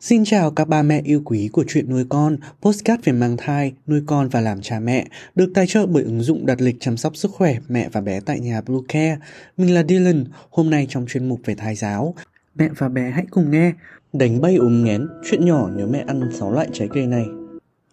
Xin chào các ba mẹ yêu quý của chuyện nuôi con, postcard về mang thai, nuôi con và làm cha mẹ, được tài trợ bởi ứng dụng đặt lịch chăm sóc sức khỏe mẹ và bé tại nhà Blue Care. Mình là Dylan, hôm nay trong chuyên mục về thai giáo. Mẹ và bé hãy cùng nghe. Đánh bay ốm nghén, chuyện nhỏ nếu mẹ ăn 6 loại trái cây này.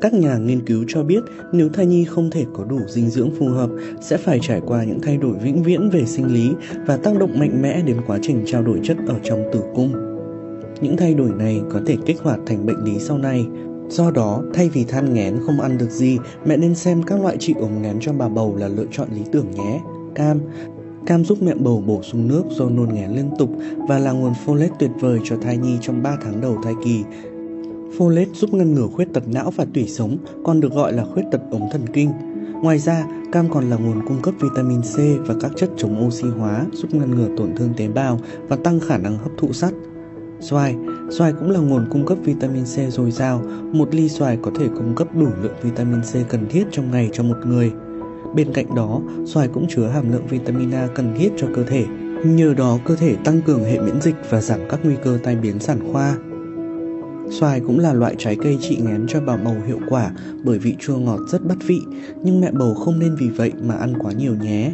Các nhà nghiên cứu cho biết nếu thai nhi không thể có đủ dinh dưỡng phù hợp sẽ phải trải qua những thay đổi vĩnh viễn về sinh lý và tác động mạnh mẽ đến quá trình trao đổi chất ở trong tử cung. Những thay đổi này có thể kích hoạt thành bệnh lý sau này. Do đó, thay vì than nghén không ăn được gì, mẹ nên xem các loại trị ống nghén cho bà bầu là lựa chọn lý tưởng nhé. Cam Cam giúp mẹ bầu bổ sung nước do nôn nghén liên tục và là nguồn folate tuyệt vời cho thai nhi trong 3 tháng đầu thai kỳ, Folate giúp ngăn ngừa khuyết tật não và tủy sống, còn được gọi là khuyết tật ống thần kinh. Ngoài ra, cam còn là nguồn cung cấp vitamin C và các chất chống oxy hóa giúp ngăn ngừa tổn thương tế bào và tăng khả năng hấp thụ sắt. Xoài Xoài cũng là nguồn cung cấp vitamin C dồi dào. Một ly xoài có thể cung cấp đủ lượng vitamin C cần thiết trong ngày cho một người. Bên cạnh đó, xoài cũng chứa hàm lượng vitamin A cần thiết cho cơ thể. Nhờ đó, cơ thể tăng cường hệ miễn dịch và giảm các nguy cơ tai biến sản khoa. Xoài cũng là loại trái cây trị ngén cho bà bầu hiệu quả bởi vị chua ngọt rất bắt vị, nhưng mẹ bầu không nên vì vậy mà ăn quá nhiều nhé.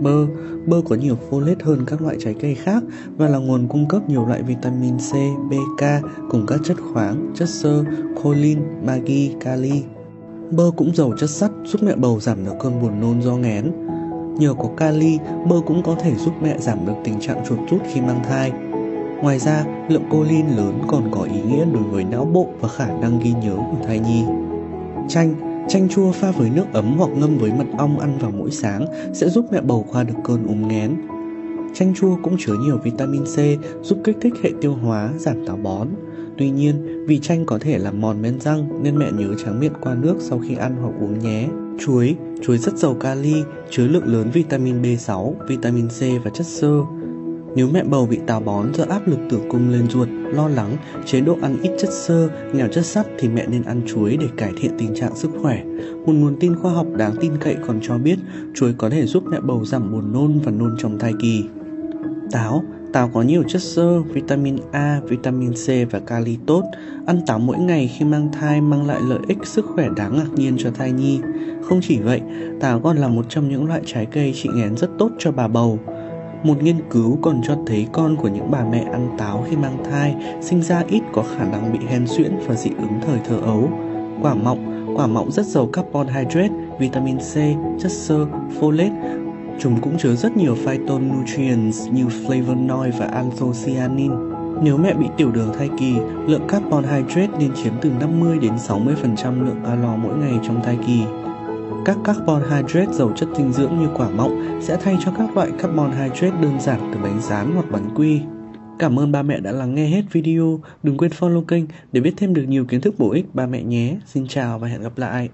Bơ, bơ có nhiều folate hơn các loại trái cây khác và là nguồn cung cấp nhiều loại vitamin C, B, K cùng các chất khoáng, chất xơ, choline, magi, kali. Bơ cũng giàu chất sắt giúp mẹ bầu giảm được cơn buồn nôn do ngén. Nhờ có kali, bơ cũng có thể giúp mẹ giảm được tình trạng chuột rút khi mang thai. Ngoài ra, lượng colin lớn còn có ý nghĩa đối với não bộ và khả năng ghi nhớ của thai nhi. Chanh Chanh chua pha với nước ấm hoặc ngâm với mật ong ăn vào mỗi sáng sẽ giúp mẹ bầu qua được cơn ốm nghén. Chanh chua cũng chứa nhiều vitamin C giúp kích thích hệ tiêu hóa, giảm táo bón. Tuy nhiên, vì chanh có thể làm mòn men răng nên mẹ nhớ tráng miệng qua nước sau khi ăn hoặc uống nhé. Chuối Chuối rất giàu kali, chứa lượng lớn vitamin B6, vitamin C và chất xơ. Nếu mẹ bầu bị táo bón do áp lực tử cung lên ruột, lo lắng, chế độ ăn ít chất xơ, nghèo chất sắt thì mẹ nên ăn chuối để cải thiện tình trạng sức khỏe. Một nguồn tin khoa học đáng tin cậy còn cho biết chuối có thể giúp mẹ bầu giảm buồn nôn và nôn trong thai kỳ. Táo Táo có nhiều chất xơ, vitamin A, vitamin C và kali tốt. Ăn táo mỗi ngày khi mang thai mang lại lợi ích sức khỏe đáng ngạc nhiên cho thai nhi. Không chỉ vậy, táo còn là một trong những loại trái cây trị nghén rất tốt cho bà bầu. Một nghiên cứu còn cho thấy con của những bà mẹ ăn táo khi mang thai sinh ra ít có khả năng bị hen suyễn và dị ứng thời thơ ấu. Quả mọng, quả mọng rất giàu carbon hydrate, vitamin C, chất xơ, folate. Chúng cũng chứa rất nhiều phytonutrients như flavonoid và anthocyanin. Nếu mẹ bị tiểu đường thai kỳ, lượng carbon hydrate nên chiếm từ 50 đến 60% lượng calo mỗi ngày trong thai kỳ. Các carbon hydrate giàu chất dinh dưỡng như quả mọng sẽ thay cho các loại carbon hydrate đơn giản từ bánh rán hoặc bánh quy. Cảm ơn ba mẹ đã lắng nghe hết video. Đừng quên follow kênh để biết thêm được nhiều kiến thức bổ ích ba mẹ nhé. Xin chào và hẹn gặp lại.